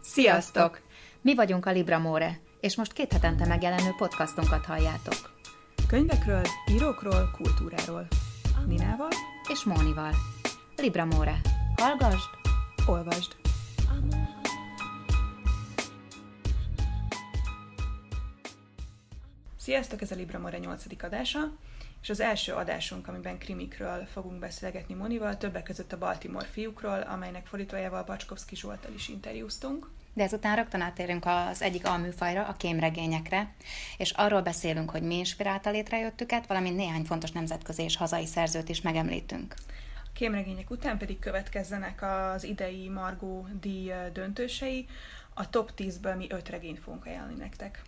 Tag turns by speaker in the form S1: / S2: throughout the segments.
S1: Sziasztok! Mi vagyunk a Libramore, és most két hetente megjelenő podcastunkat halljátok.
S2: Könyvekről, írókról, kultúráról. Ninával
S1: És Mónival. Libramore. Hallgasd!
S2: olvasd. Sziasztok, ez a Libramore 8. adása, és az első adásunk, amiben krimikről fogunk beszélgetni Monival, többek között a Baltimore fiúkról, amelynek fordítójával Bacskovszki Zsoltal is interjúztunk.
S1: De ezután rögtön átérünk az egyik alműfajra, a kémregényekre, és arról beszélünk, hogy mi inspirálta létrejöttüket, valamint néhány fontos nemzetközi és hazai szerzőt is megemlítünk.
S2: A kémregények után pedig következzenek az idei Margó díj döntősei, a top 10-ből mi öt regényt fogunk ajánlani nektek.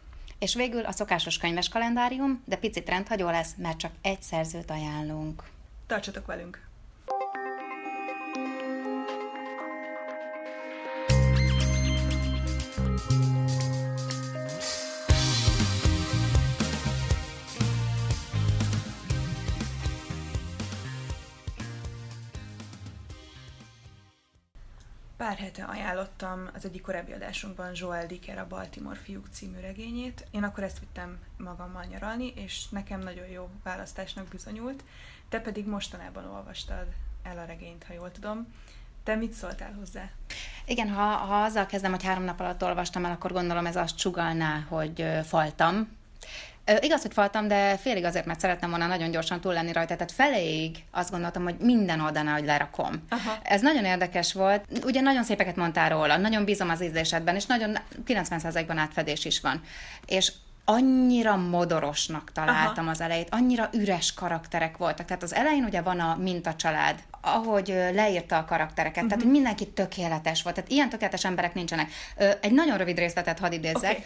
S1: És végül a szokásos könyves kalendárium, de picit rendhagyó lesz, mert csak egy szerzőt ajánlunk.
S2: Tartsatok velünk! Pár hete ajánlottam az egyik korábbi adásunkban Joel Dicker a Baltimore fiúk című regényét. Én akkor ezt vittem magammal nyaralni, és nekem nagyon jó választásnak bizonyult. Te pedig mostanában olvastad el a regényt, ha jól tudom. Te mit szóltál hozzá?
S1: Igen, ha, ha azzal kezdem, hogy három nap alatt olvastam el, akkor gondolom ez azt csugalná, hogy faltam. Igaz, hogy faltam, de félig azért, mert szerettem volna nagyon gyorsan túl lenni rajta, tehát feléig azt gondoltam, hogy minden oldalnál, hogy lerakom.
S2: Aha.
S1: Ez nagyon érdekes volt. Ugye nagyon szépeket mondtál róla, nagyon bízom az ízlésedben, és nagyon 90%-ban átfedés is van. És annyira modorosnak találtam Aha. az elejét, annyira üres karakterek voltak. Tehát az elején ugye van a mintacsalád, ahogy leírta a karaktereket, uh-huh. tehát hogy mindenki tökéletes volt. Tehát ilyen tökéletes emberek nincsenek. Egy nagyon rövid részletet hadd idézzek.
S2: Oké.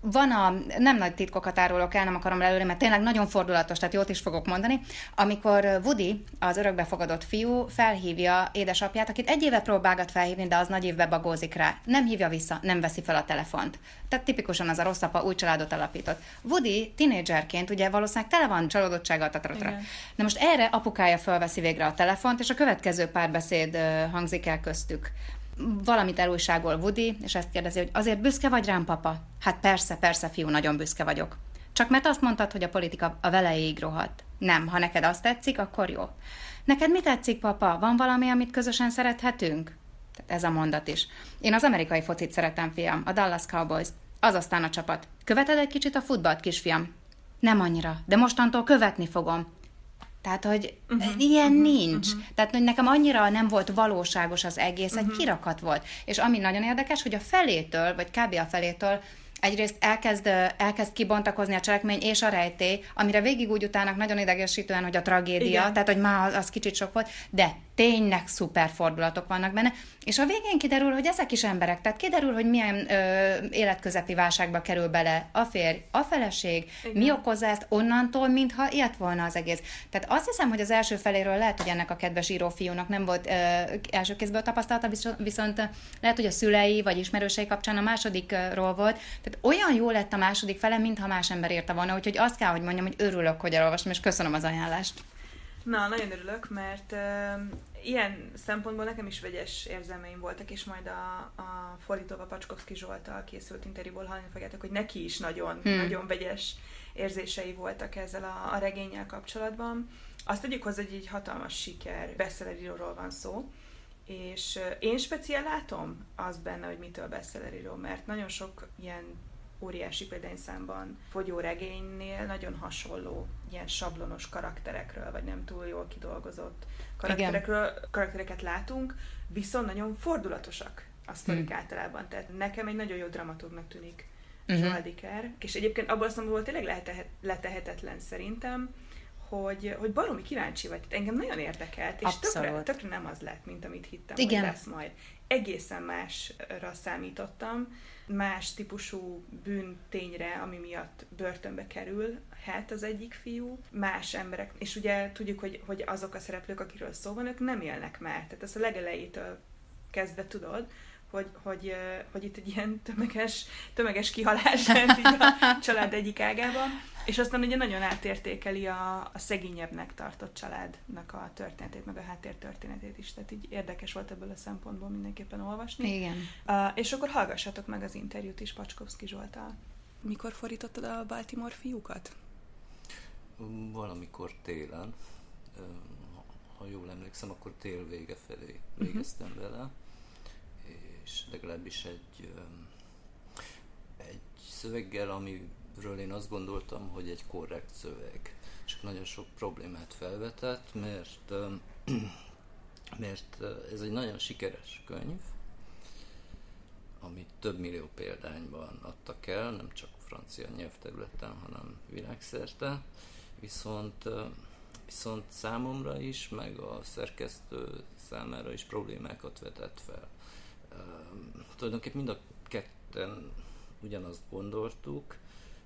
S1: Van a, nem nagy titkokat árulok el, nem akarom lelőni, mert tényleg nagyon fordulatos, tehát jót is fogok mondani. Amikor Woody, az örökbefogadott fiú, felhívja édesapját, akit egy éve próbálgat felhívni, de az nagy évbe bagózik rá. Nem hívja vissza, nem veszi fel a telefont. Tehát tipikusan az a rossz apa új családot alapított. Woody tinédzserként ugye valószínűleg tele van csalódottsággal, tataratra.
S2: Igen.
S1: Na most erre apukája felveszi végre a telefont, és a következő párbeszéd ö, hangzik el köztük valamit elújságol Woody, és ezt kérdezi, hogy azért büszke vagy rám, papa? Hát persze, persze, fiú, nagyon büszke vagyok. Csak mert azt mondtad, hogy a politika a veleig rohadt. Nem, ha neked azt tetszik, akkor jó. Neked mi tetszik, papa? Van valami, amit közösen szerethetünk? Tehát ez a mondat is. Én az amerikai focit szeretem, fiam, a Dallas Cowboys. Az aztán a csapat. Követed egy kicsit a futballt, kisfiam? Nem annyira, de mostantól követni fogom. Tehát, hogy uh-huh, ilyen uh-huh, nincs. Uh-huh. Tehát, hogy nekem annyira nem volt valóságos az egész, uh-huh. egy kirakat volt. És ami nagyon érdekes, hogy a felétől, vagy kb. a felétől egyrészt elkezd, elkezd kibontakozni a cselekmény és a rejtély, amire végig úgy utának nagyon idegesítően, hogy a tragédia,
S2: Igen.
S1: tehát, hogy már az, az kicsit sok volt, de tényleg szuper fordulatok vannak benne, és a végén kiderül, hogy ezek is emberek, tehát kiderül, hogy milyen ö, életközepi válságba kerül bele a férj, a feleség,
S2: Igen.
S1: mi okozza ezt onnantól, mintha ilyet volna az egész. Tehát azt hiszem, hogy az első feléről lehet, hogy ennek a kedves írófiúnak nem volt ö, első kézből tapasztalata, viszont, lehet, hogy a szülei vagy ismerősei kapcsán a másodikról volt. Tehát olyan jó lett a második fele, mintha más ember írta volna, úgyhogy azt kell, hogy mondjam, hogy örülök, hogy elolvastam, és köszönöm az ajánlást.
S2: Na, nagyon örülök, mert uh, ilyen szempontból nekem is vegyes érzelmeim voltak, és majd a, a fordítóval Pacskovszki Zsoltal készült interjúból hallani fogjátok, hogy neki is nagyon,
S1: Hmm.
S2: nagyon vegyes érzései voltak ezzel a, a regényel kapcsolatban. Azt tegyük hozzá, hogy egy hatalmas siker bestselleríróról van szó, és én speciál látom azt benne, hogy mitől bestselleríró, mert nagyon sok ilyen óriási példányszámban fogyó regénynél nagyon hasonló ilyen sablonos karakterekről, vagy nem túl jól kidolgozott karakterekről, karaktereket látunk, viszont nagyon fordulatosak a sztorik
S1: Hmm.
S2: általában. Tehát nekem egy nagyon jó dramaturgnak tűnik
S1: Mhm.
S2: uh-huh. Joel Dicker, és egyébként abból a szempontból tényleg letehet, letehetetlen szerintem, hogy, hogy baromi kíváncsi vagy. Engem nagyon érdekelt, és tökre,
S1: Abszolút.
S2: tökre nem az lett, mint amit hittem,
S1: Igen.
S2: hogy lesz majd. Egészen másra számítottam, más típusú bűntényre, ami miatt börtönbe kerül, hát az egyik fiú, más emberek, és ugye tudjuk, hogy, hogy azok a szereplők, akiről szó van, ők nem élnek már. Tehát ezt a legelejétől kezdve tudod, hogy, hogy, hogy itt egy ilyen tömeges, tömeges kihalás lent így a család egyik ágában. És aztán ugye nagyon átértékeli a, a szegényebbnek tartott családnak a történetét, meg a háttértörténetét is. Tehát így érdekes volt ebből a szempontból mindenképpen olvasni.
S1: Igen.
S2: Uh, és akkor hallgassatok meg az interjút is Pacskovszki Zsoltal. Mikor fordítottad a Baltimore fiúkat?
S3: Valamikor télen, ha jól emlékszem, akkor tél vége felé mhm. végeztem uh-huh. vele, és legalábbis egy, egy szöveggel, amiről én azt gondoltam, hogy egy korrekt szöveg. És nagyon sok problémát felvetett, mert, mert ez egy nagyon sikeres könyv, amit több millió példányban adtak el, nem csak francia nyelvterületen, hanem világszerte. Viszont, viszont számomra is, meg a szerkesztő számára is problémákat vetett fel. Tulajdonképpen mind a ketten ugyanazt gondoltuk,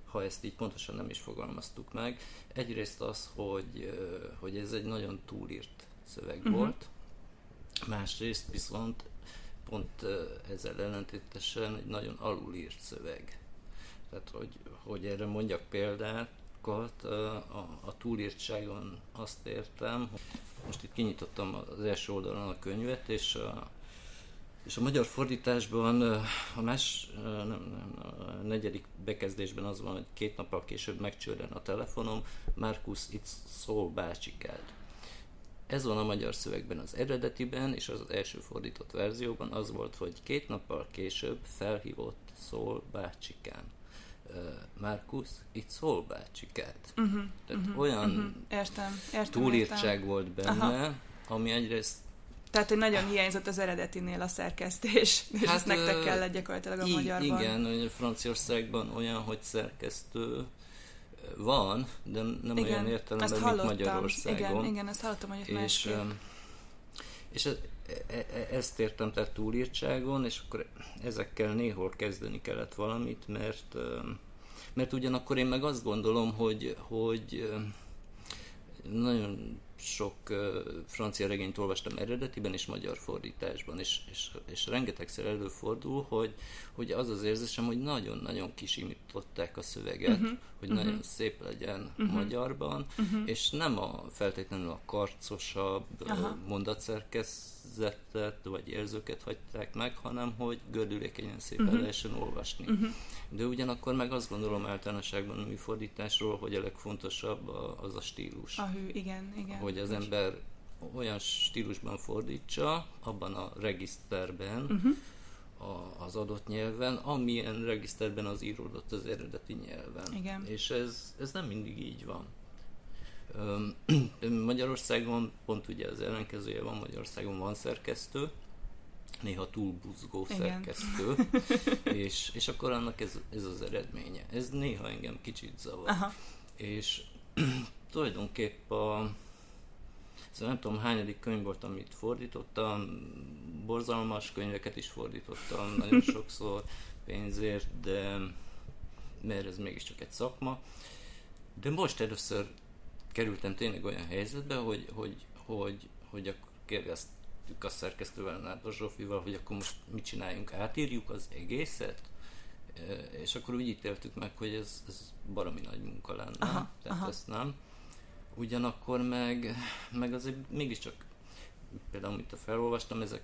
S3: ha ezt így pontosan nem is fogalmaztuk meg. Egyrészt az, hogy, hogy ez egy nagyon túlírt szöveg uh-huh. volt, másrészt viszont pont ezzel ellentétesen egy nagyon alulírt szöveg. Tehát, hogy, hogy erre mondjak példákat, a, a túlírtságon azt értem, most itt kinyitottam az első oldalon a könyvet, és a, és a magyar fordításban a más, nem, nem, a negyedik bekezdésben az van, hogy két nappal később megcsörren a telefonom, Markus, itt szól bácsikád. Ez van a magyar szövegben az eredetiben, és az első fordított verzióban az volt, hogy két nappal később felhívott szól bácsikám. Markus, itt szól bácsikát. Uh-huh, Tehát uh-huh, olyan uh-huh.
S2: Értem, értem,
S3: túlírtság értem. volt benne, Aha. ami egyrészt
S2: tehát, hogy nagyon hiányzott az eredetinél a szerkesztés, és hát, ezt nektek kell gyakorlatilag a í- magyarban.
S3: Igen, hogy Franciaországban olyan, hogy szerkesztő van, de nem igen, olyan értelemben, mint Magyarországon.
S2: Igen, igen, ezt hallottam, hogy és, másképp.
S3: És ezt értem tehát túlírtságon, és akkor ezekkel néhol kezdeni kellett valamit, mert mert ugyanakkor én meg azt gondolom, hogy, hogy nagyon sok francia regényt olvastam eredetiben és magyar fordításban, és, és, és rengetegszer előfordul, hogy, hogy az az érzésem, hogy nagyon-nagyon kisimították a szöveget, uh-huh. hogy uh-huh. nagyon szép legyen uh-huh. magyarban, uh-huh. és nem a feltétlenül a karcosabb uh-huh. Mondatszerkezetet vagy érzőket hagyták meg, hanem hogy gördülékenyen szépen uh-huh. lehessen olvasni. Uh-huh. De ugyanakkor meg azt gondolom általánosságban a műfordításról, hogy a legfontosabb az a stílus.
S2: A hű, igen, igen.
S3: Hogy az ember olyan stílusban fordítsa, abban a regiszterben, uh-huh a, az adott nyelven, amilyen regiszterben az íródott az eredeti nyelven.
S2: Igen.
S3: És ez, ez nem mindig így van. Magyarországon pont ugye az ellenkezője van, Magyarországon van szerkesztő, néha túl buzgó Igen. szerkesztő, és, és akkor annak ez, ez az eredménye. Ez néha engem kicsit zavar. Aha. És tulajdonképp a, Szóval nem tudom, hányadik könyv volt, amit fordítottam, borzalmas könyveket is fordítottam nagyon sokszor pénzért, de mert ez mégiscsak egy szakma. De most először kerültem tényleg olyan helyzetbe, hogy, hogy, hogy, hogy akkor kérdeztük a szerkesztővel, Nádas Zsófival, hogy akkor most mit csináljunk, átírjuk az egészet? És akkor úgy ítéltük meg, hogy ez, ez baromi nagy munka lenne, aha, tehát aha. ezt nem. Ugyanakkor meg, meg azért mégiscsak, például amit a felolvastam, ezek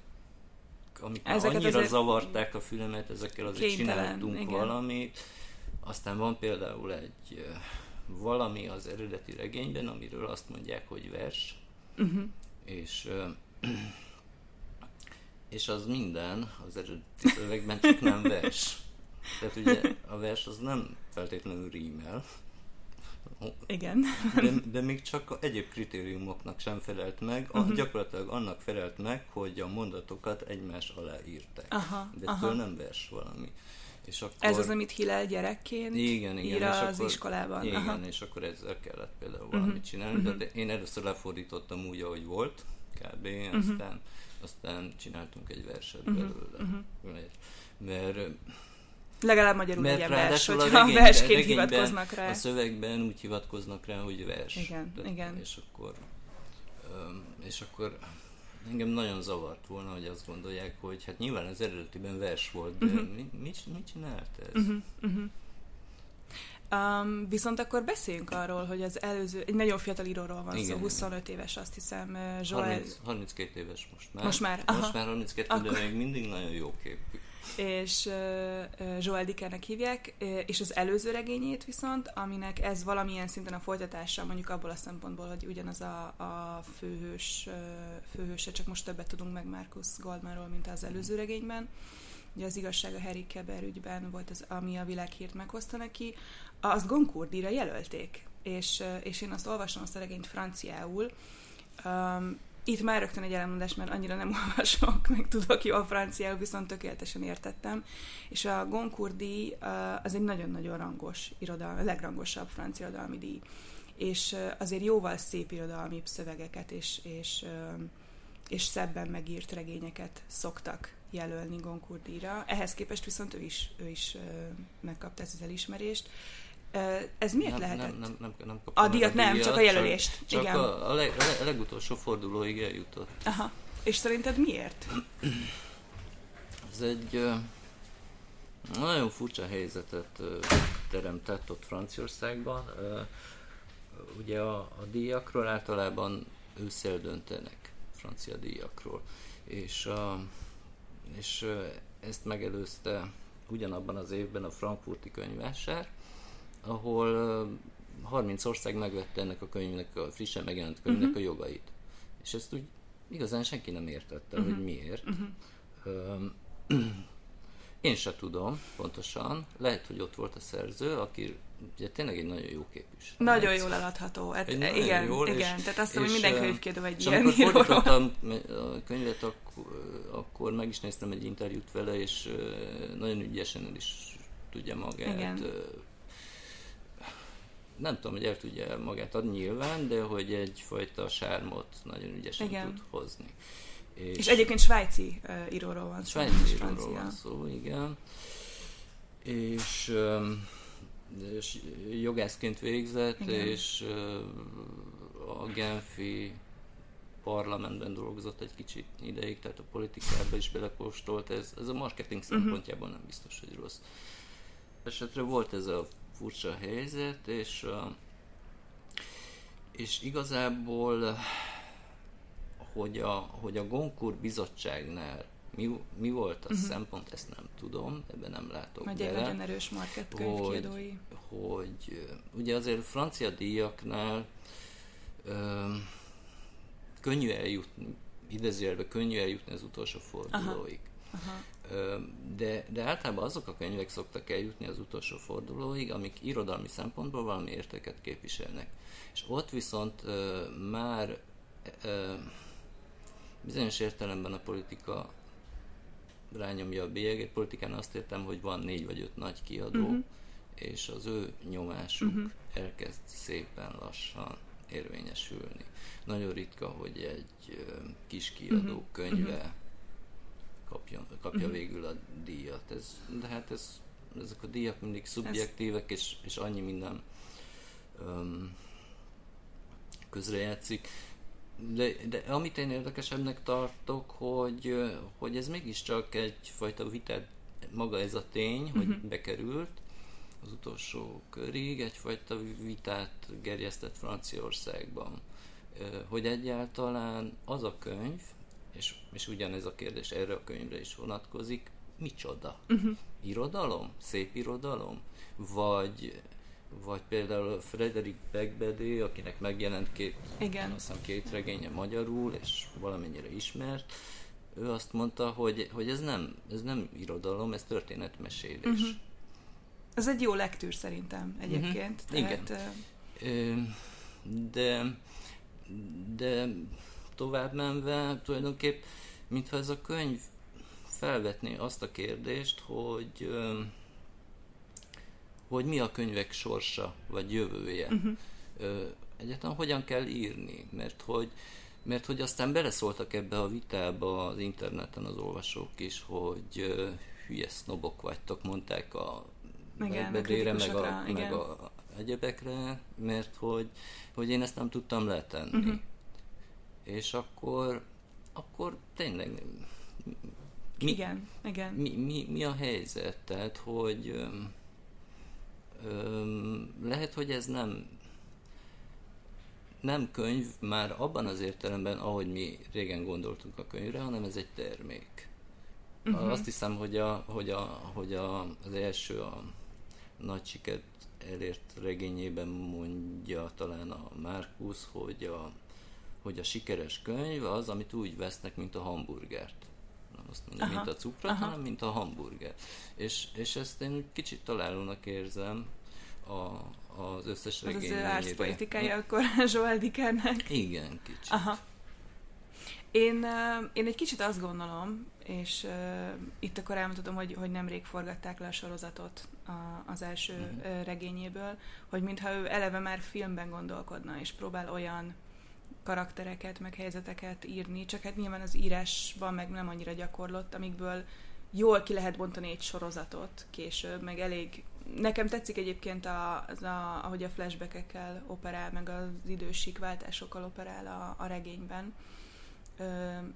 S3: amik Ezeket annyira azért zavarták a fülemet, ezekkel azért kénytelen, csináltunk igen. valamit. Aztán van például egy valami az eredeti regényben, amiről azt mondják, hogy vers, uh-huh. és és az minden az eredeti szövegben csak nem vers. Tehát ugye a vers az nem feltétlenül rímel,
S2: igen.
S3: De, de még csak egyéb kritériumoknak sem felelt meg, uh-huh. gyakorlatilag annak felelt meg, hogy a mondatokat egymás alá írták. Aha, de aha. nem vers valami.
S2: És akkor, Ez az, amit Hillel gyerekként igen, igen, ír és az akkor, iskolában.
S3: Igen, aha. és akkor ezzel kellett például uh-huh. valamit csinálni. Uh-huh. De én először lefordítottam úgy, ahogy volt, kb. Uh-huh. Aztán, aztán csináltunk egy verset uh-huh. belőle. Uh-huh. Mert, mert
S2: Legalább magyarul Mert legyen vers, hogyha a versként hivatkoznak rá.
S3: A szövegben úgy hivatkoznak rá, hogy vers.
S2: Igen, De, igen.
S3: És akkor, és akkor engem nagyon zavart volna, hogy azt gondolják, hogy hát nyilván az eredetiben vers volt, de uh-huh. mi, mit, mit csinált ez? Uh-huh, uh-huh.
S2: Um, viszont akkor beszéljünk arról, hogy az előző, egy nagyon fiatal íróról van
S3: Igen,
S2: szó,
S3: igen.
S2: 25 éves, azt hiszem, Joel,
S3: 30, 32 éves most már.
S2: Most már, aha.
S3: Most már 32,
S2: Akkor-
S3: de még mindig nagyon jó képű.
S2: És Joel Dickernek hívják, és az előző regényét viszont, aminek ez valamilyen szinten a folytatása, mondjuk abból a szempontból, hogy ugyanaz a, a főhős, főhőse, csak most többet tudunk meg Marcus Goldmanról, mint az előző regényben. Ugye az igazság a Harry Keber ügyben volt az, ami a világhírt meghozta neki. Azt Goncourt-díjra jelölték, és, és én azt olvasom azt a regényt franciául, itt már rögtön egy elmondás, mert annyira nem olvasok, meg tudok jól franciául, viszont tökéletesen értettem. És a Goncourt díj az egy nagyon-nagyon rangos irodalmi, a legrangosabb francia irodalmi díj. És azért jóval szép irodalmi szövegeket és, és, és szebben megírt regényeket szoktak jelölni Goncourt díjra. Ehhez képest viszont ő is, ő is megkapta ezt az elismerést. Ez miért
S3: nem,
S2: lehetett?
S3: Nem, nem, nem, nem
S2: A díjat nem,
S3: díjat,
S2: csak a jelölést.
S3: Csak,
S2: Igen.
S3: csak a, a, leg, a leg- a legutolsó fordulóig eljutott.
S2: Aha. És szerinted miért?
S3: Ez egy nagyon furcsa helyzetet teremtett ott Franciaországban. Ugye a, a díjakról általában ősszel döntenek, francia díjakról. És, a, és ezt megelőzte ugyanabban az évben a frankfurti könyvvásár, ahol ö, 30 ország megvette ennek a könyvnek, a frissen megjelent könyvnek
S2: Mhm.
S3: a jogait. És ezt úgy igazán senki nem értette,
S2: Mhm.
S3: hogy miért. Öm, Én se tudom pontosan, lehet, hogy ott volt a szerző, aki ugye tényleg egy nagyon jó képű srác.
S2: Nagyon jól eladható. Hát,
S3: Egy
S2: igen,
S3: jól, és-
S2: igen. Tehát azt hiszem, hogy
S3: és,
S2: minden
S3: ö,
S2: könyvkiadó egy
S3: És
S2: ilyen
S3: amikor
S2: íróról.
S3: fordítottam a könyvet, akkor, akkor meg is néztem egy interjút vele, és nagyon ügyesen el is tudja magát.
S2: Igen.
S3: Nem tudom, hogy el tudja magát adni nyilván, de hogy egyfajta sármot nagyon ügyesen
S2: Igen.
S3: tud hozni.
S2: És egyébként svájci uh, íróról van szó.
S3: Svájci íróról van szó, igen. És, öm, és jogászként végzett,
S2: Igen.
S3: és ö, a Genfi parlamentben dolgozott egy kicsit ideig, tehát a politikába is belekóstolt, ez, ez a marketing
S2: Mhm.
S3: szempontjából nem biztos, hogy rossz. Esetre volt ez a furcsa helyzet, és, és igazából hogy a, hogy a Goncourt bizottságnál mi, mi volt a uh-huh. szempont, ezt nem tudom, ebben nem látok
S2: Vagy egy
S3: bele
S2: nagyon erős market
S3: hogy, hogy ugye azért francia díjaknál ö, könnyű eljutni, idézőjelben könnyű eljutni az utolsó fordulóig.
S2: Aha.
S3: Ö, De, de általában azok a könyvek szoktak eljutni az utolsó fordulóig, amik irodalmi szempontból valami értéket képviselnek. És ott viszont már bizonyos értelemben a politika rányomja a bélyeget. Politikán azt értem, hogy van négy vagy öt nagy kiadó,
S2: Mhm.
S3: és az ő nyomásuk
S2: Mhm.
S3: elkezd szépen lassan érvényesülni. Nagyon ritka, hogy egy kis kiadó
S2: Mhm.
S3: könyve kapja, kapja
S2: Mhm.
S3: végül a díjat. Ez, de hát ez, ezek a díjak mindig szubjektívek, és, és annyi minden um, közrejátszik. De, de amit én érdekesebbnek tartok, hogy, hogy ez mégiscsak egyfajta vitát, maga ez a tény, hogy
S2: Mhm.
S3: bekerült az utolsó körig, egyfajta vitát gerjesztett Franciaországban. Hogy egyáltalán az a könyv, és, és ugyanez a kérdés erre a könyvre is vonatkozik, micsoda?
S2: Uh-huh.
S3: Irodalom? Szép irodalom? Vagy, vagy például Frederick Becbedé, akinek megjelent két,
S2: Igen.
S3: azt hiszem két regénye magyarul, és valamennyire ismert, ő azt mondta, hogy, hogy ez, nem, ez nem irodalom, ez történetmesélés.
S2: Uh-huh. Ez egy jó lektűr szerintem egyébként.
S3: Igen.
S2: Tehát, ö,
S3: Ö, De, de tovább menve tulajdonképp, mintha ez a könyv felvetné azt a kérdést, hogy hogy mi a könyvek sorsa, vagy jövője.
S2: uh-huh.
S3: Egyáltalán hogyan kell írni, mert hogy, mert hogy aztán beleszóltak ebbe a vitába az interneten az olvasók is, hogy hülye sznobok vagytok, mondták a Bedére, meg, a,
S2: kritikusokra,
S3: meg a egyebekre, mert hogy, hogy én ezt nem tudtam letenni.
S2: Mhm.
S3: És akkor, akkor tényleg mi,
S2: Igen, igen.
S3: mi, mi, mi a helyzet? Tehát, hogy öm, Öm, lehet, hogy ez nem nem könyv már abban az értelemben, ahogy mi régen gondoltunk a könyvre, hanem ez egy termék. Uh-huh. Azt hiszem, hogy, a, hogy, a, hogy a, az első a nagy sikert elért regényében mondja talán a Markus, hogy a, hogy a sikeres könyv az, amit úgy vesznek, mint a hamburgert. Nem azt mondja, mint a cukrot, aha. hanem mint a hamburger. És, és ezt én úgy kicsit találónak érzem a, az összes regényére. Az az
S2: árszpolitikája akkor Joel Dickernek.
S3: Igen, kicsit.
S2: Aha. Én, én egy kicsit azt gondolom, és uh, itt akkor elmondhatom, hogy, hogy nemrég forgatták le a sorozatot a, az első uh-huh. regényéből, hogy mintha ő eleve már filmben gondolkodna, és próbál olyan karaktereket, meg helyzeteket írni, csak hát nyilván az írásban meg nem annyira gyakorlott, amikből jól ki lehet bontani egy sorozatot később, meg elég... Nekem tetszik egyébként, a, az a, ahogy a flashbackekkel operál, meg az idősik váltásokkal operál a, a regényben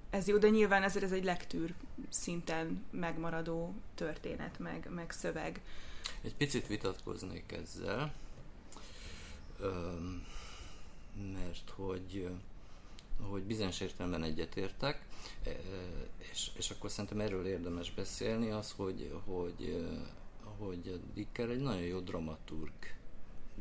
S2: ez jó, de nyilván ezért ez egy lektűr szinten megmaradó történet, meg, meg szöveg.
S3: Egy picit vitatkoznék ezzel, mert hogy, hogy bizonyos értelemben egyetértek, és, és akkor szerintem erről érdemes beszélni, az, hogy, hogy, hogy a Dicker egy nagyon jó dramaturg.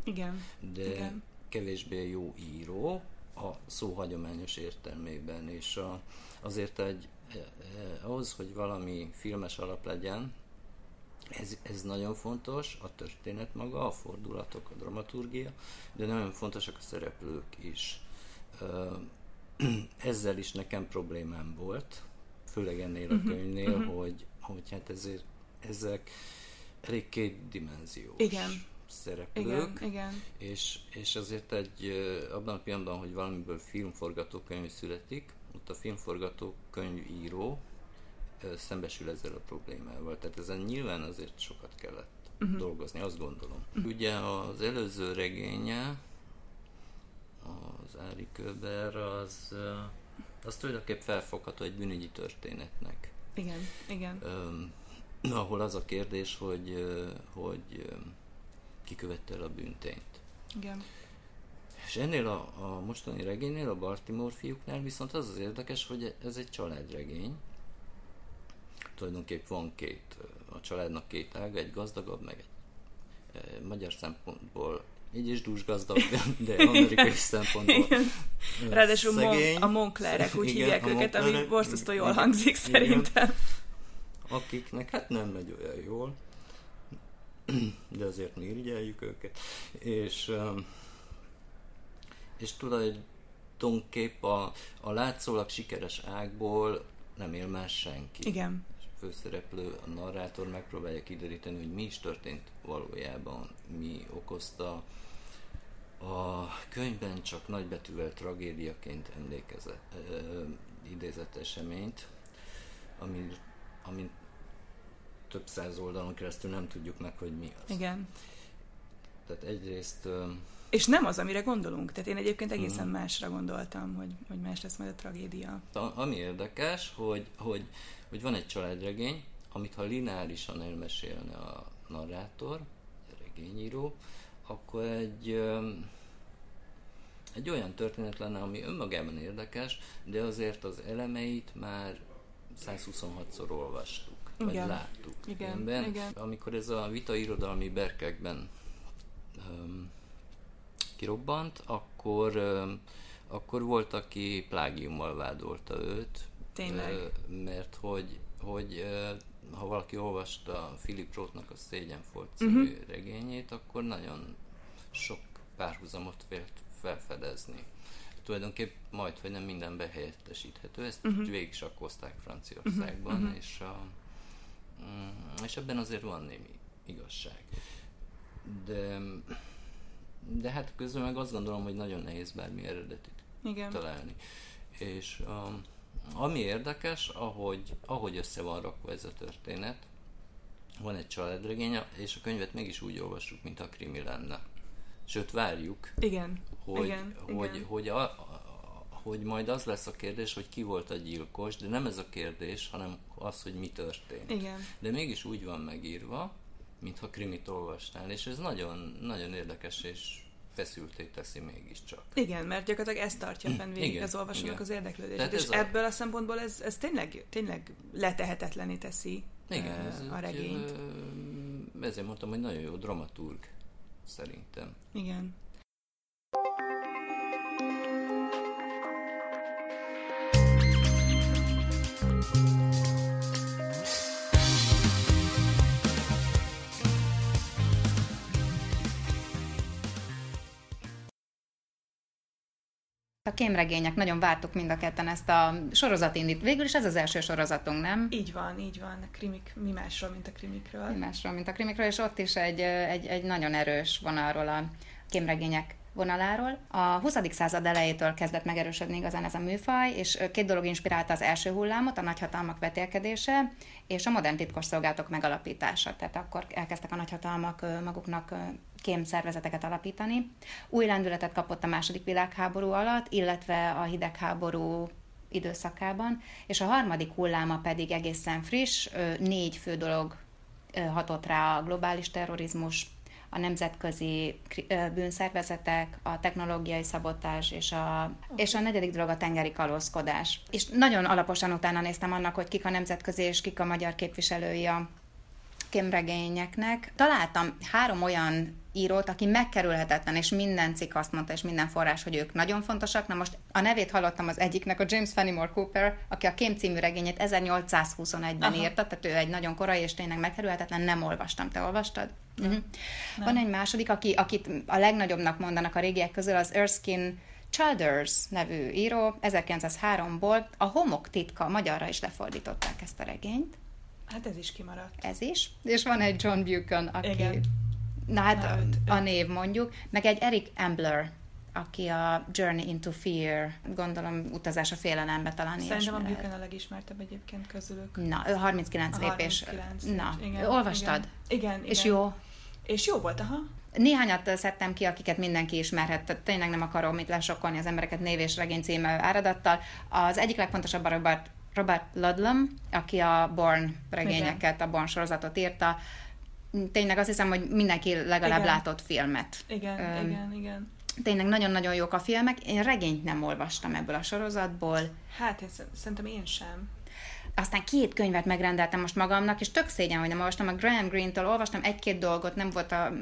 S2: Igen.
S3: De
S2: igen.
S3: kevésbé jó író, a szó hagyományos értelmében, és a, azért egy, eh, ahhoz, hogy valami filmes alap legyen, ez, ez nagyon fontos, a történet maga, a fordulatok, a dramaturgia, de nagyon fontosak a szereplők is. Ezzel is nekem problémám volt, főleg ennél a mhm, könyvnél, uh-huh. hogy, hogy hát ezért ezek elég kétdimenziós.
S2: Igen
S3: szereplők,
S2: igen, igen.
S3: És, és azért egy, abban a pillanatban, hogy valamiből filmforgatókönyv születik, ott a filmforgatókönyvíró szembesül ezzel a problémával. Tehát ezen nyilván azért sokat kellett uh-huh. dolgozni, azt gondolom. Uh-huh. Ugye az előző regénye, az Ári Köber, az, az tulajdonképpen felfogható egy bűnügyi történetnek.
S2: Igen, igen. Um,
S3: ahol az a kérdés, hogy, hogy kikövette el a bűntényt.
S2: Igen.
S3: És ennél a, a mostani regénynél, a Baltimore fiúknál viszont az az érdekes, hogy ez egy családregény. Tulajdonképp van két, a családnak két ága, egy gazdagabb, meg egy e, magyar szempontból így is dús gazdag, de amerikai szempontból Igen.
S2: Ráadásul szegény. a Monclerek úgy igen, hívják őket, ami borzasztó jól hangzik igen. szerintem.
S3: Akiknek hát nem megy olyan jól de azért mi irigyeljük őket, és, um, és tulajdonképp a, a látszólag sikeres ágból nem él más senki.
S2: Igen.
S3: Főszereplő, a narrátor megpróbálja kideríteni, hogy mi is történt valójában, mi okozta a könyvben csak nagybetűvel tragédiaként emlékezett, ö, idézett eseményt, ami, amit több száz oldalon keresztül nem tudjuk meg, hogy mi az.
S2: Igen.
S3: Tehát egyrészt...
S2: És nem az, amire gondolunk. Tehát én egyébként egészen uh-huh. másra gondoltam, hogy, hogy más lesz majd a tragédia.
S3: A, ami érdekes, hogy, hogy, hogy van egy családregény, amit ha lineárisan elmesélne a narrátor, a regényíró, akkor egy, egy olyan történet lenne, ami önmagában érdekes, de azért az elemeit már 126-szor olvastuk vagy igen. láttuk
S2: igen, filmben. Igen.
S3: Amikor ez a vita irodalmi berkekben um, kirobbant, akkor, um, akkor volt, aki plágiummal vádolta őt.
S2: Tényleg?
S3: Mert hogy, hogy ha valaki olvasta Philip Rothnak a Szégyenfolt című uh-huh. regényét, akkor nagyon sok párhuzamot vélt felfedezni. Tulajdonképp majd, hogy nem mindenben helyettesíthető. Ezt uh-huh. végig is Franciaországban, uh-huh. és a, Mm, és ebben azért van némi igazság. De, de hát közben meg azt gondolom, hogy nagyon nehéz bármi eredetit
S2: Igen.
S3: találni. És um, ami érdekes, ahogy, ahogy össze van rakva ez a történet, van egy családregény, és a könyvet mégis úgy olvassuk, mint a krimi lenne. Sőt, várjuk,
S2: igen,
S3: hogy,
S2: igen,
S3: hogy,
S2: igen.
S3: hogy a, hogy majd az lesz a kérdés, hogy ki volt a gyilkos, de nem ez a kérdés, hanem az, hogy mi történt.
S2: Igen.
S3: De mégis úgy van megírva, mintha krimit olvastál, és ez nagyon, nagyon érdekes és feszülté teszi mégiscsak.
S2: Igen, mert gyakorlatilag ez tartja fenn végig igen, az olvasónak igen. az érdeklődését, és a... ebből a szempontból ez, ez tényleg, tényleg letehetetlené teszi igen, ez a regényt.
S3: Egy, ezért mondtam, hogy nagyon jó dramaturg, szerintem.
S2: Igen.
S1: Kémregények, nagyon vártuk mind a ketten ezt a indít. Végül is ez az első sorozatunk, nem?
S2: Így van, így van. A krimik, mi másról, mint a krimikről.
S1: Mi másról, mint a krimikről, és ott is egy, egy, egy nagyon erős vonalról a kémregények vonaláról. A 20. század elejétől kezdett megerősödni igazán ez a műfaj, és két dolog inspirálta az első hullámot, a nagyhatalmak vetélkedése és a modern titkosszolgálatok megalapítása. Tehát akkor elkezdtek a nagyhatalmak maguknak kém szervezeteket alapítani. Új lendületet kapott a második világháború alatt, illetve a hidegháború időszakában, és a harmadik hulláma pedig egészen friss, négy fő dolog hatott rá a globális terrorizmus, a nemzetközi bűnszervezetek, a technológiai szabotás és a, és a negyedik dolog a tengeri kalózkodás. És nagyon alaposan utána néztem annak, hogy kik a nemzetközi és kik a magyar képviselői a kémregényeknek. Találtam három olyan írót, aki megkerülhetetlen, és minden cikk azt mondta, és minden forrás, hogy ők nagyon fontosak. Na most a nevét hallottam az egyiknek, a James Fenimore Cooper, aki a Kém című regényét 1821-ben Aha. írta, tehát ő egy nagyon korai, és tényleg megkerülhetetlen, nem olvastam. Te olvastad? Nem. Uh-huh. Van egy második, aki, akit a legnagyobbnak mondanak a régiek közül, az Erskine Childers nevű író, 1903-ból a Homok titka, magyarra is lefordították ezt a regényt.
S2: Hát ez is kimaradt.
S1: Ez is. És van egy John Buchan, aki... Igen. Na hát a, a név mondjuk, meg egy Eric Ambler, aki a Journey into Fear, gondolom utazás a félelembe talán
S2: Szerintem a Buchan a legismertebb egyébként közülük.
S1: Na, 39 a lépés. 39 Na, igen, olvastad?
S2: Igen. igen.
S1: És jó?
S2: És jó volt, aha.
S1: Néhányat szedtem ki, akiket mindenki ismerhet, tényleg nem akarom itt lesokkolni az embereket név és regény címe áradattal. Az egyik legfontosabb a Robert Robert Ludlum, aki a Born regényeket, Igen. a Born sorozatot írta. Tényleg azt hiszem, hogy mindenki legalább igen. látott filmet.
S2: Igen, um, igen, igen.
S1: Tényleg nagyon-nagyon jók a filmek. Én regényt nem olvastam ebből a sorozatból.
S2: Hát, én szerintem én sem.
S1: Aztán két könyvet megrendeltem most magamnak, és tök szégyen, hogy nem olvastam. A Graham Greene-től olvastam egy-két dolgot, nem volt a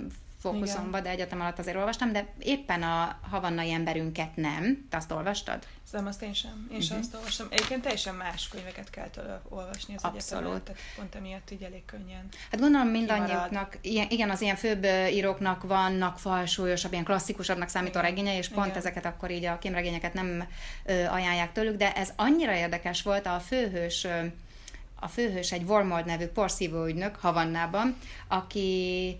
S1: fókuszomba, de egyetem alatt azért olvastam, de éppen a havannai emberünket nem. Te azt olvastad?
S2: Szerintem azt én sem. Én sem uh-huh. azt olvastam. Egyébként teljesen más könyveket kell tőle olvasni az Abszolút. egyetemen, tehát pont emiatt így elég könnyen
S1: Hát gondolom mindannyiuknak, igen, az ilyen főbb íróknak vannak falsúlyosabb, ilyen klasszikusabbnak számító regénye, és pont igen. ezeket akkor így a kémregényeket nem ajánlják tőlük, de ez annyira érdekes volt a főhős a főhős egy Wormold nevű porszívó ügynök Havannában, aki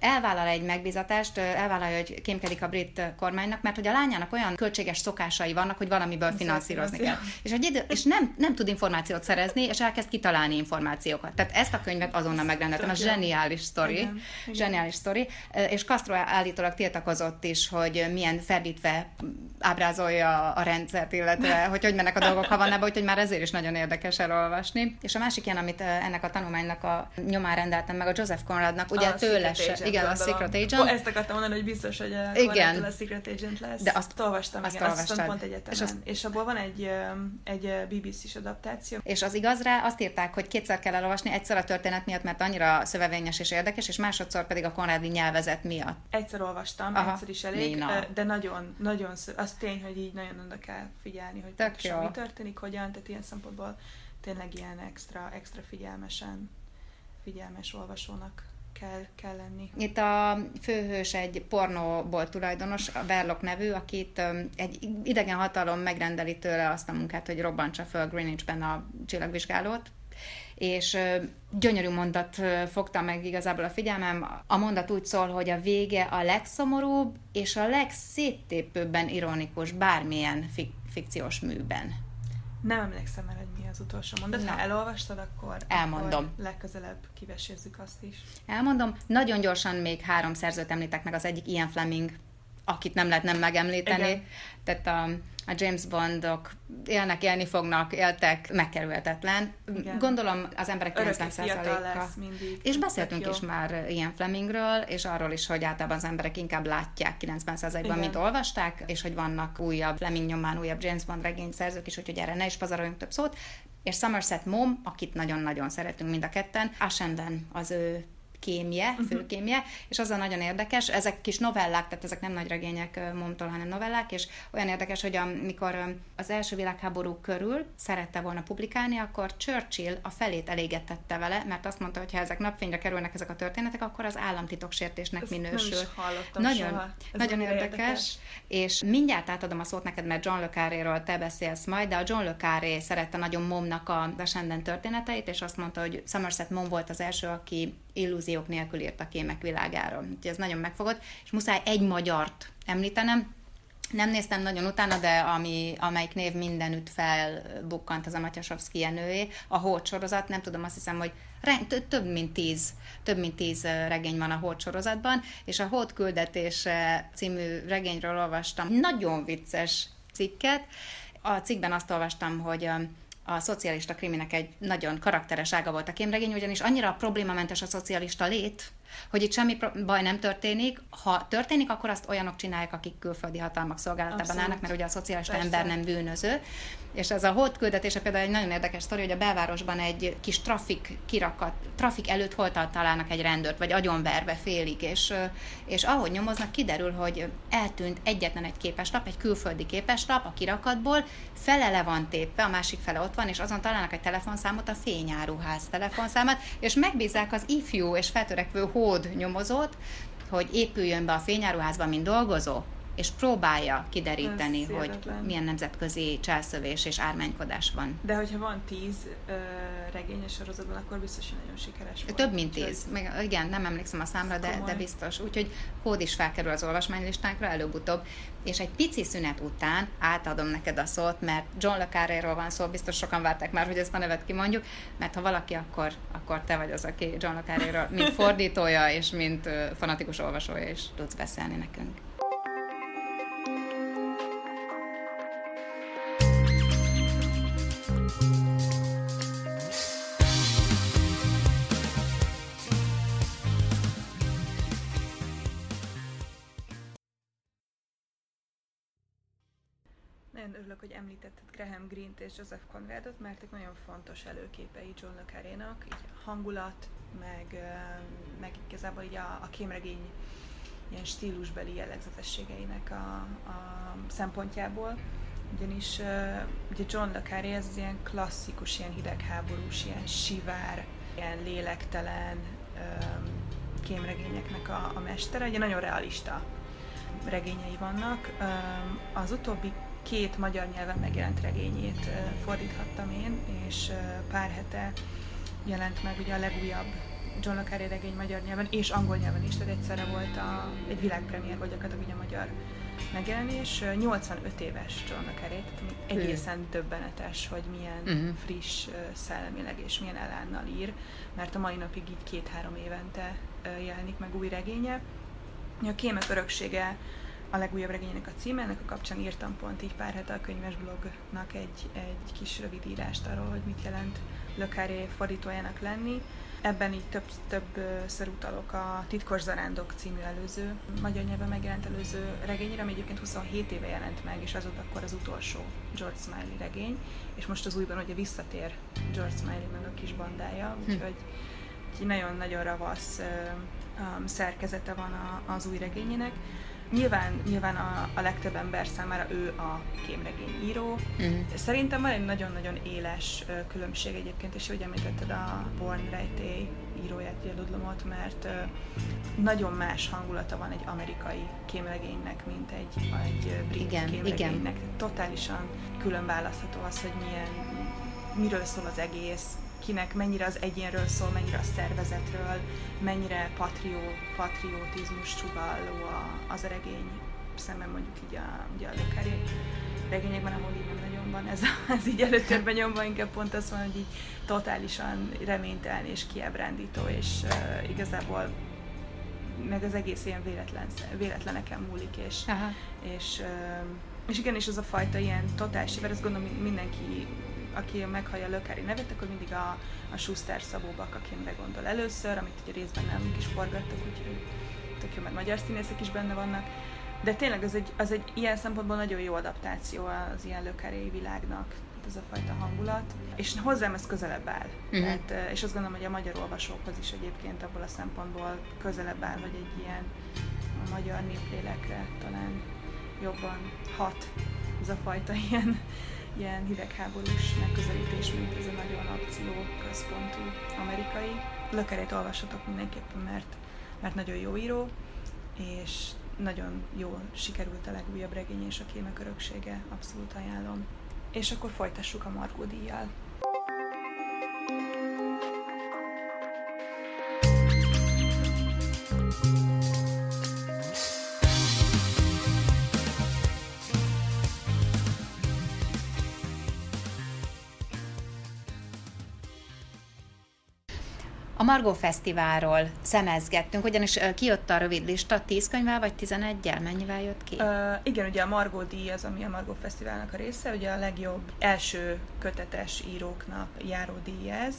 S1: elvállal egy megbizatást, elvállalja, hogy kémkedik a brit kormánynak, mert hogy a lányának olyan költséges szokásai vannak, hogy valamiből finanszírozni kell. És, hogy idő, és nem, nem tud információt szerezni, és elkezd kitalálni információkat. Tehát ezt a könyvet azonnal megrendeltem, a zseniális sztori. Zseniális sztori. És Castro állítólag tiltakozott is, hogy milyen ferdítve ábrázolja a rendszert, illetve hogy hogy mennek a dolgok Havannába, úgyhogy már ezért is nagyon érdekes elolvasni. És a másik ilyen, amit ennek a tanulmánynak a nyomán rendeltem meg, a Joseph Conradnak, ugye a tőle Agent, igen, a Secret Agent.
S2: Ezt akartam mondani, hogy biztos, hogy a igen. a Secret Agent lesz. De azt olvastam, azt igen, olvastad. azt pont egyetemen. És, azt... és abból van egy, egy BBC-s adaptáció.
S1: És az igaz rá, azt írták, hogy kétszer kell elolvasni, egyszer a történet miatt, mert annyira szövevényes és érdekes, és másodszor pedig a konrádi nyelvezet miatt.
S2: Egyszer olvastam, Aha, egyszer is elég, Nina. de nagyon, nagyon, az tény, hogy így nagyon oda kell figyelni, hogy pontosan mi történik, hogyan, tehát ilyen szempontból tényleg ilyen extra, extra figyelmesen, figyelmes olvasónak kell, kell lenni.
S1: Itt a főhős egy pornóból tulajdonos, a Verlock nevű, akit egy idegen hatalom megrendeli tőle azt a munkát, hogy robbantsa föl Greenwichben a csillagvizsgálót, és gyönyörű mondat fogta meg igazából a figyelmem. A mondat úgy szól, hogy a vége a legszomorúbb és a legszéttépőbben ironikus bármilyen fik- fikciós műben.
S2: Nem emlékszem mi az utolsó mondat. Ha elolvastad, akkor,
S1: Elmondom.
S2: akkor legközelebb kivesézzük azt is.
S1: Elmondom. Nagyon gyorsan még három szerzőt említek meg. Az egyik Ian Fleming, akit nem lehet nem megemlíteni.
S2: Igen.
S1: Tehát a, a James Bondok élnek, élni fognak, éltek, megkerülhetetlen.
S2: Igen.
S1: Gondolom az emberek
S2: Örökké fiatal
S1: 90%-a.
S2: lesz mindig.
S1: És beszéltünk is már ilyen Flemingről, és arról is, hogy általában az emberek inkább látják 90%-ban,
S2: Igen.
S1: mint olvasták, és hogy vannak újabb Fleming nyomán újabb James Bond regényszerzők is, úgyhogy erre ne is pazaroljunk több szót. És Somerset Mom, akit nagyon-nagyon szeretünk mind a ketten, Ashenden az ő kémje,
S2: Mhm.
S1: főkémje, és az a nagyon érdekes, ezek kis novellák, tehát ezek nem nagy regények Momtól, hanem novellák, és olyan érdekes, hogy amikor az első világháború körül szerette volna publikálni, akkor Churchill a felét elégetette vele, mert azt mondta, hogy ha ezek napfényre kerülnek ezek a történetek, akkor az államtitoksértésnek
S2: Ezt
S1: minősül.
S2: Nem is hallottam
S1: Nagyon,
S2: soha. Ez
S1: nagyon
S2: annyira
S1: érdekes, és mindjárt átadom a szót neked, mert John Le Carré-ről te beszélsz majd, de a John Le Carré szerette nagyon Momnak a Descendant történeteit, és azt mondta, hogy Somerset Mom volt az első, aki illúziók nélkül írt a kémek világáról. Úgyhogy ez nagyon megfogott, és muszáj egy magyart említenem, nem néztem nagyon utána, de ami, amelyik név mindenütt felbukkant, az a Matyasovszki Jenőé. A Hót sorozat, nem tudom, azt hiszem, hogy több mint tíz, több mint tíz regény van a Hót sorozatban, és a Hót küldetése című regényről olvastam nagyon vicces cikket. A cikkben azt olvastam, hogy a szocialista kriminek egy nagyon karakteres ága volt a kémregény, ugyanis annyira problémamentes a szocialista lét, hogy itt semmi baj nem történik. Ha történik, akkor azt olyanok csinálják, akik külföldi hatalmak szolgálatában
S2: Abszolút.
S1: állnak, mert ugye a szocialista
S2: Persze.
S1: ember nem bűnöző. És ez a hót küldetése például egy nagyon érdekes sztori, hogy a belvárosban egy kis trafik kirakat, trafik előtt holtat találnak egy rendőrt, vagy agyonverve félig, és, és ahogy nyomoznak, kiderül, hogy eltűnt egyetlen egy képeslap, egy külföldi képeslap a kirakatból, fele le van tépve, a másik fele ott van, és azon találnak egy telefonszámot, a fényáruház telefonszámát, és megbízzák az ifjú és feltörekvő hód nyomozót, hogy épüljön be a fényáruházba, mint dolgozó, és próbálja kideríteni,
S2: Ez
S1: hogy
S2: hihetetlen.
S1: milyen nemzetközi cselszövés és ármánykodás van.
S2: De hogyha van tíz regényes sorozatban, akkor biztos, hogy nagyon sikeres volt.
S1: Több mint tíz. Meg, igen, nem emlékszem a számra, de, de biztos. Úgyhogy hód is felkerül az olvasmánylistánkra előbb-utóbb. És egy pici szünet után átadom neked a szót, mert John Le Carré-ról van szó, biztos sokan várták már, hogy ezt a nevet kimondjuk, mert ha valaki, akkor, akkor te vagy az, aki John Le Carré-ről, mint fordítója és mint fanatikus olvasója is tudsz beszélni nekünk.
S2: Nagyon örülök, hogy említetted Graham Greene-t és Joseph Conradot, mert ők nagyon fontos előképei John le Carré-nak, így hangulat, meg, meg igazából így a, a kémregény ilyen stílusbeli jellegzetességeinek a, a szempontjából. Ugyanis ugye John le Carré ez az ilyen klasszikus, ilyen hidegháborús, ilyen sivár, ilyen lélektelen kémregényeknek a, a mestere, ugye nagyon realista regényei vannak. Az utóbbi két magyar nyelven megjelent regényét fordíthattam én, és pár hete jelent meg ugye a legújabb John le Carré regény magyar nyelven és angol nyelven is, tehát egyszerre volt a, egy világpremiér, vagy gyakorlatilag a magyar megjelenés. Ö, 85 éves John le Carré, tehát egészen döbbenetes, hogy milyen
S1: Mhm.
S2: friss szellemileg és milyen elánnal ír, mert a mai napig így két-három évente jelenik meg új regénye. A Kémek öröksége a legújabb regénynek a címe, ennek a kapcsán írtam pont így pár hete a könyvesblognak egy, egy kis rövid írást arról, hogy mit jelent Le Carré fordítójának lenni. Ebben így több, többször utalok a Titkos Zarándok című előző, magyar nyelven megjelent előző regényre, ami egyébként 27 éve jelent meg, és az volt akkor az utolsó George Smiley regény, és most az újban ugye visszatér George Smiley meg a kis bandája, úgyhogy úgyhogy nagyon-nagyon ravasz um, szerkezete van a, az új regényének. Nyilván, nyilván a, a legtöbb ember számára ő a kémregény író.
S1: Mhm.
S2: Szerintem van egy nagyon-nagyon éles különbség egyébként, és úgy említetted a Born Rejtély íróját, ugye Ludlomot, mert nagyon más hangulata van egy amerikai kémregénynek, mint egy, egy brit
S1: Igen,
S2: kémregénynek. Totálisan külön választható az, hogy milyen, miről szól az egész, kinek mennyire az egyénről szól, mennyire a szervezetről, mennyire patrió, patriotizmus csugalló a, az a regény, szemben mondjuk így a, ugye a Carré regényekben, ahol így nem nagyon van ez, a- ez így előtérben nyomva, inkább pont az van, hogy így totálisan reménytelen és kiábrándító, és uh, igazából meg az egész ilyen véletlen, véletleneken múlik, és,
S1: Aha.
S2: és, és igen, és az a fajta ilyen totál siver, azt gondolom mindenki, aki meghallja a Lökári nevet, akkor mindig a, a Schuster Szabó Bakakémre gondol először, amit ugye részben nálunk is forgattuk, úgyhogy tök jó, mert magyar színészek is benne vannak. De tényleg az egy, az egy ilyen szempontból nagyon jó adaptáció az ilyen lökári világnak, ez a fajta hangulat, és hozzám ez közelebb áll. Uh-huh. Tehát, és azt gondolom, hogy a magyar olvasókhoz is egyébként abból a szempontból közelebb áll, hogy egy ilyen a magyar néplélekre talán jobban hat ez a fajta ilyen, ilyen hidegháborús megközelítés, mint ez a nagyon akció központú amerikai. Lökerét olvashatok mindenképpen, mert, mert nagyon jó író, és nagyon jól sikerült a legújabb regény és a kémek öröksége, abszolút ajánlom. És akkor folytassuk a Margó díjjal.
S1: A Margó Fesztiválról szemezgettünk, ugyanis kijött a rövid lista, 10 könyvvel vagy 11-el? Mennyivel jött ki?
S2: Uh, igen, ugye a Margó díj az, ami a Margó Fesztiválnak a része, ugye a legjobb első kötetes íróknak járó díj ez,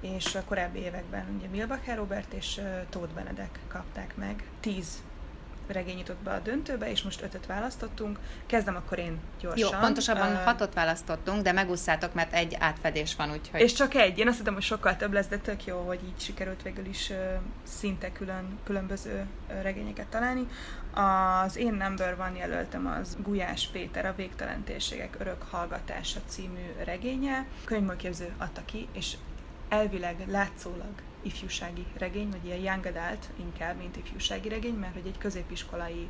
S2: és a korábbi években ugye Milbacher Robert és Tóth Benedek kapták meg. 10 regény jutott be a döntőbe, és most ötöt választottunk. Kezdem akkor én gyorsan.
S1: Jó, pontosabban uh, hatot választottunk, de megúszszátok, mert egy átfedés van, úgyhogy...
S2: És csak egy. Én azt hiszem, hogy sokkal több lesz, de tök jó, hogy így sikerült végül is uh, szinte külön, különböző uh, regényeket találni. Az én number van jelöltem az Gulyás Péter, a Végtelen Térségek Örök Hallgatása című regénye. Könyvműképző adta ki, és elvileg látszólag ifjúsági regény, vagy ilyen young adult inkább, mint ifjúsági regény, mert hogy egy középiskolai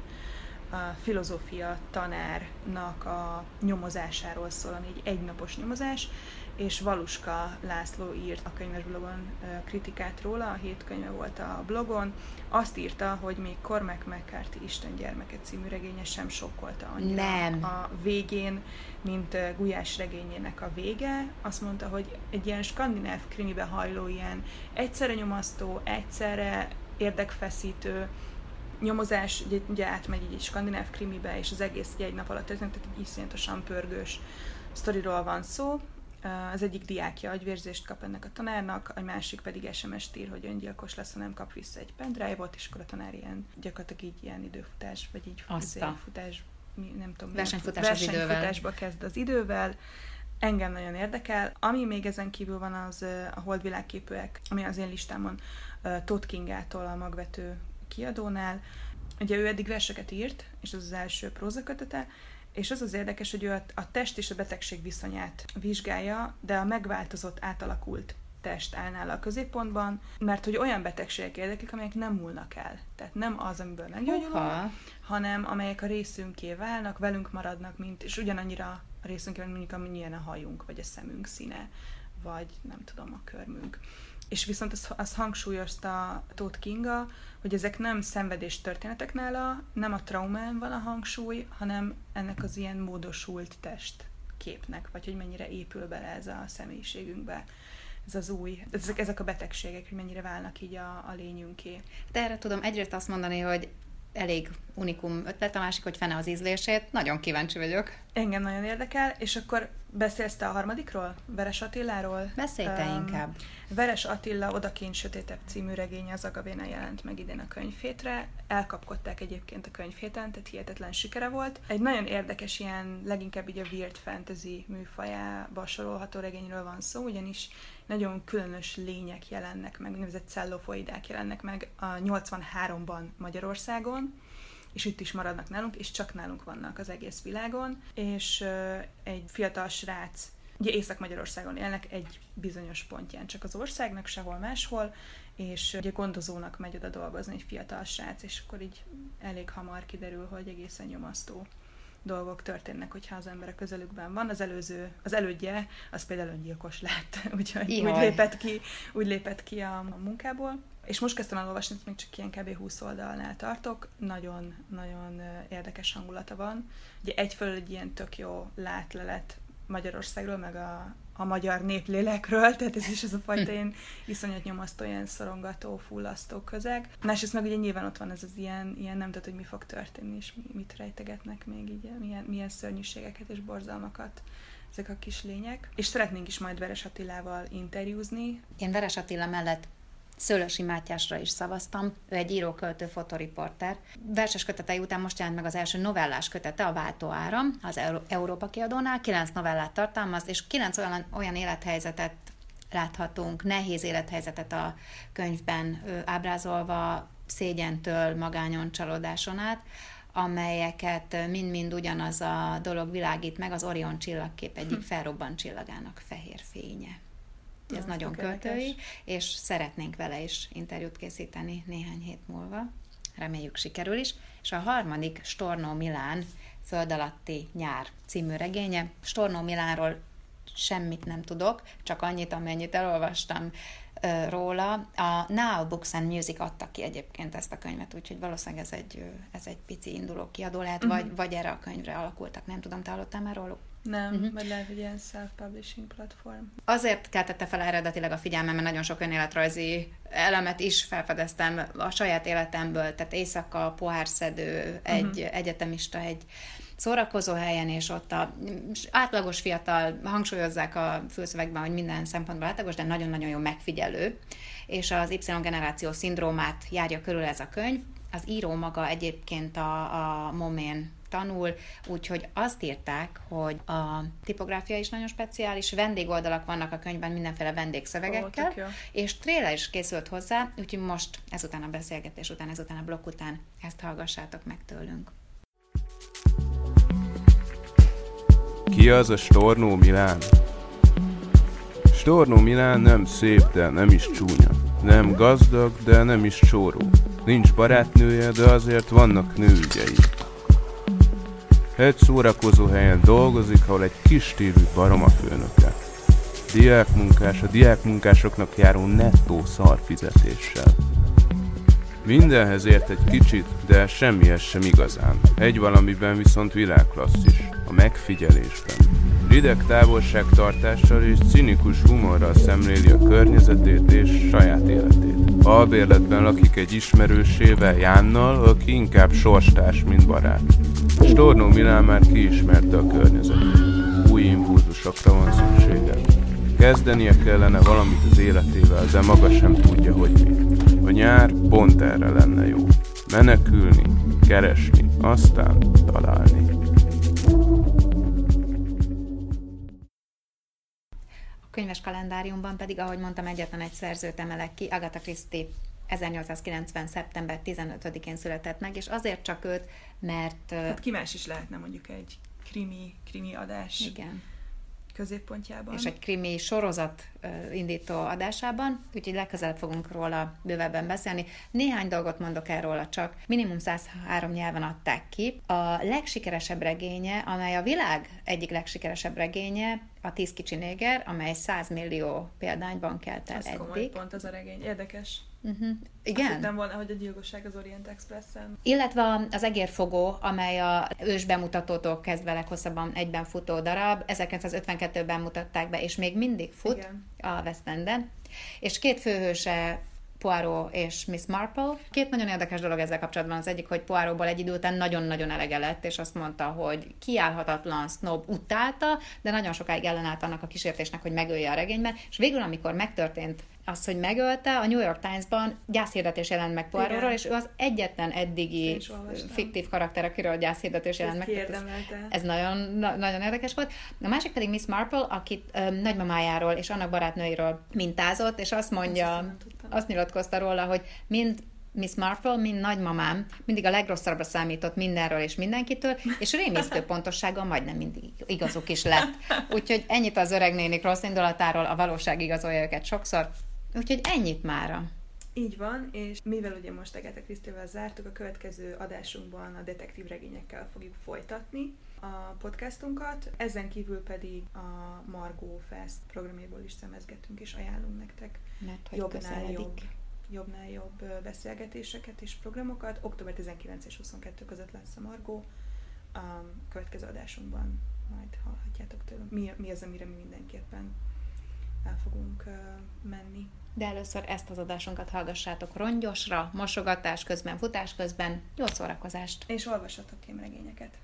S2: a filozófia tanárnak a nyomozásáról szól, ami egy egynapos nyomozás, és Valuska László írt a könyves blogon kritikát róla, a hét könyve volt a blogon, azt írta, hogy még Cormac McCarthy Isten gyermeke című regénye sem sokkolta annyira
S1: Nem.
S2: a végén, mint Gulyás regényének a vége. Azt mondta, hogy egy ilyen skandináv krimibe hajló, ilyen egyszerre nyomasztó, egyszerre érdekfeszítő, nyomozás ugye, ugye átmegy egy skandináv krimibe, és az egész egy nap alatt történik, tehát egy iszonyatosan pörgős sztoriról van szó, az egyik diákja agyvérzést kap ennek a tanárnak, a másik pedig SMS-t ír, hogy öngyilkos lesz, ha nem kap vissza egy pendrive-ot, és akkor a tanár ilyen gyakorlatilag így ilyen időfutás, vagy így futás, nem tudom,
S1: versenyfutás
S2: versenyfutásba kezd az idővel. Engem nagyon érdekel. Ami még ezen kívül van, az a holdvilágképűek, ami az én listámon Todd Kingától a magvető kiadónál. Ugye ő eddig verseket írt, és az az első prózakötete, és az az érdekes, hogy ő a test és a betegség viszonyát vizsgálja, de a megváltozott, átalakult test áll nála a középpontban, mert hogy olyan betegségek érdeklik, amelyek nem múlnak el. Tehát nem az, amiből meggyógyulunk, hanem amelyek a részünké válnak, velünk maradnak, mint, és ugyanannyira a részünké, mint mondjuk amilyen a hajunk, vagy a szemünk színe, vagy nem tudom, a körmünk. És viszont azt, azt hangsúlyozta Tóth Kinga, hogy ezek nem szenvedés történetek nála, nem a traumán van a hangsúly, hanem ennek az ilyen módosult test képnek, vagy hogy mennyire épül bele ez a személyiségünkbe ez az új, ezek, ezek a betegségek, hogy mennyire válnak így a, a lényünké.
S1: De erre tudom egyrészt azt mondani, hogy elég unikum ötlet, a másik, hogy fene az ízlését. Nagyon kíváncsi vagyok.
S2: Engem nagyon érdekel, és akkor beszélsz te a harmadikról? Veres Attiláról?
S1: Beszélj te um, inkább.
S2: Veres Attila Odakint Sötétebb című regénye az Agavéna jelent meg idén a könyvhétre. Elkapkodták egyébként a könyvhéten, tehát hihetetlen sikere volt. Egy nagyon érdekes ilyen, leginkább így a weird fantasy műfajába sorolható regényről van szó, ugyanis nagyon különös lények jelennek meg, úgynevezett cellofoidák jelennek meg a 83-ban Magyarországon, és itt is maradnak nálunk, és csak nálunk vannak az egész világon, és egy fiatal srác, ugye Észak-Magyarországon élnek egy bizonyos pontján csak az országnak, sehol máshol, és ugye gondozónak megy oda dolgozni egy fiatal srác, és akkor így elég hamar kiderül, hogy egészen nyomasztó dolgok történnek, hogyha az ember a közelükben van. Az előző, az elődje, az például öngyilkos lett, úgyhogy Ihaj. úgy lépett ki, úgy lépett ki a, a munkából. És most kezdtem el olvasni, még csak ilyen kb. 20 oldalnál tartok. Nagyon-nagyon érdekes hangulata van. Ugye egyfelől egy ilyen tök jó látlelet Magyarországról, meg a, a magyar néplélekről, tehát ez is az a fajta ilyen iszonyat nyomasztó, ilyen szorongató, fullasztó közeg. Másrészt meg ugye nyilván ott van ez az ilyen, ilyen nem tudod, hogy mi fog történni, és mit rejtegetnek még így, milyen, milyen szörnyűségeket és borzalmakat ezek a kis lények. És szeretnénk is majd Veres Attilával interjúzni.
S1: Én Veres Attila mellett Szőlősi Mátyásra is szavaztam, ő egy író-költő fotoriporter. Verses kötetei után most jelent meg az első novellás kötete, a Váltó Áram, az Európa kiadónál. Kilenc novellát tartalmaz, és kilenc olyan, olyan élethelyzetet láthatunk, nehéz élethelyzetet a könyvben ábrázolva, szégyentől, magányon, csalódáson át, amelyeket mind-mind ugyanaz a dolog világít meg, az Orion csillagkép egyik hm. felrobbant csillagának fehér fénye. Ez Na, nagyon költői, és szeretnénk vele is interjút készíteni néhány hét múlva. Reméljük sikerül is. És a harmadik Stornó Milán Föld alatti nyár című regénye. Stornó Milánról semmit nem tudok, csak annyit, amennyit elolvastam róla. A Now Books and Music adta ki egyébként ezt a könyvet, úgyhogy valószínűleg ez egy, ez egy pici induló kiadó lehet, uh-huh. vagy, vagy erre a könyvre alakultak. Nem tudom, te hallottál már róluk?
S2: Nem, uh-huh. vagy lehet, hogy ilyen self-publishing platform.
S1: Azért keltette fel eredetileg a figyelmem, mert nagyon sok önéletrajzi elemet is felfedeztem a saját életemből, tehát éjszaka, pohárszedő, egy uh-huh. egyetemista, egy szórakozó helyen, és ott a átlagos fiatal, hangsúlyozzák a főszövegben, hogy minden szempontból átlagos, de nagyon-nagyon jó megfigyelő, és az Y generáció szindrómát járja körül ez a könyv. Az író maga egyébként a, a Momén tanul, úgyhogy azt írták, hogy a tipográfia is nagyon speciális, vendégoldalak vannak a könyvben mindenféle vendégszövegekkel, oh, és tréler is készült hozzá, úgyhogy most ezután a beszélgetés után, ezután a blokk után ezt hallgassátok meg tőlünk.
S4: Ki az a Stornó Milán? Stornó Milán nem szép, de nem is csúnya. Nem gazdag, de nem is csóró. Nincs barátnője, de azért vannak nőügyei. Egy szórakozó helyen dolgozik, ahol egy kis stílű barom a főnöke. Diákmunkás a diákmunkásoknak járó nettó szarfizetéssel. Mindenhez ért egy kicsit, de semmihez sem igazán. Egy valamiben viszont világklasszis, a megfigyelésben. Rideg távolságtartással és cinikus humorral szemléli a környezetét és saját életét. Albérletben lakik egy ismerősével, Jánnal, aki inkább sorstárs, mint barát. Stornó Milán már kiismerte a környezetét. Új impulzusokra van szüksége. Kezdenie kellene valamit az életével, de maga sem tudja, hogy mi. A nyár pont erre lenne jó. Menekülni, keresni, aztán találni.
S1: A könyves kalendáriumban pedig, ahogy mondtam, egyetlen egy szerzőt emelek ki, Agatha Christie 1890. szeptember 15-én született meg, és azért csak őt, mert...
S2: Hát ki más is lehetne mondjuk egy krimi, krimi adás.
S1: Igen
S2: középpontjában.
S1: És egy krimi sorozat indító adásában, úgyhogy legközelebb fogunk róla bővebben beszélni. Néhány dolgot mondok el róla csak. Minimum 103 nyelven adták ki. A legsikeresebb regénye, amely a világ egyik legsikeresebb regénye, a Tíz kicsi néger, amely 100 millió példányban kelt el Ez eddig. Komoly
S2: pont az a regény. Érdekes.
S1: Uh-huh. Igen. Azt
S2: hittem volna, hogy a gyilkosság az Orient Expressen.
S1: Illetve az egérfogó, amely a ős bemutatótól kezdve leghosszabban egyben futó darab, 1952-ben mutatták be, és még mindig fut Igen. a West Enden. És két főhőse Poirot és Miss Marple. Két nagyon érdekes dolog ezzel kapcsolatban. Az egyik, hogy Poirotból egy idő után nagyon-nagyon elege lett, és azt mondta, hogy kiállhatatlan snob utálta, de nagyon sokáig ellenállt annak a kísértésnek, hogy megölje a regényben, és végül, amikor megtörtént az, hogy megölte, a New York Times-ban gyászhirdetés jelent meg Poirotról, és ő az egyetlen eddigi fiktív karakter, akiről gyászhirdetés jelent meg. Ez, ez nagyon, na, nagyon érdekes volt. A másik pedig Miss Marple, akit um, nagymamájáról és annak barátnőiről mintázott, és azt mondja, azt nyilatkozta róla, hogy mind Miss Marple, mint nagymamám, mindig a legrosszabbra számított mindenről és mindenkitől, és rémisztő pontossággal majdnem mindig igazuk is lett. Úgyhogy ennyit az öreg nénik rossz indulatáról, a valóság igazolja őket sokszor, Úgyhogy ennyit mára.
S2: Így van, és mivel ugye most Agatha Krisztivel zártuk, a következő adásunkban a detektív regényekkel fogjuk folytatni a podcastunkat. Ezen kívül pedig a Margó Fest programjából is szemezgetünk, és ajánlunk nektek
S1: Mert, hogy jobbnál jobb,
S2: jobbnál jobb beszélgetéseket és programokat. Október 19 és 22 között lesz a Margó a következő adásunkban majd hallhatjátok tőlem. Mi, mi az, amire mi mindenképpen el fogunk menni.
S1: De először ezt az adásunkat hallgassátok rongyosra, mosogatás közben, futás közben. Jó szórakozást!
S2: És olvassatok képregényeket.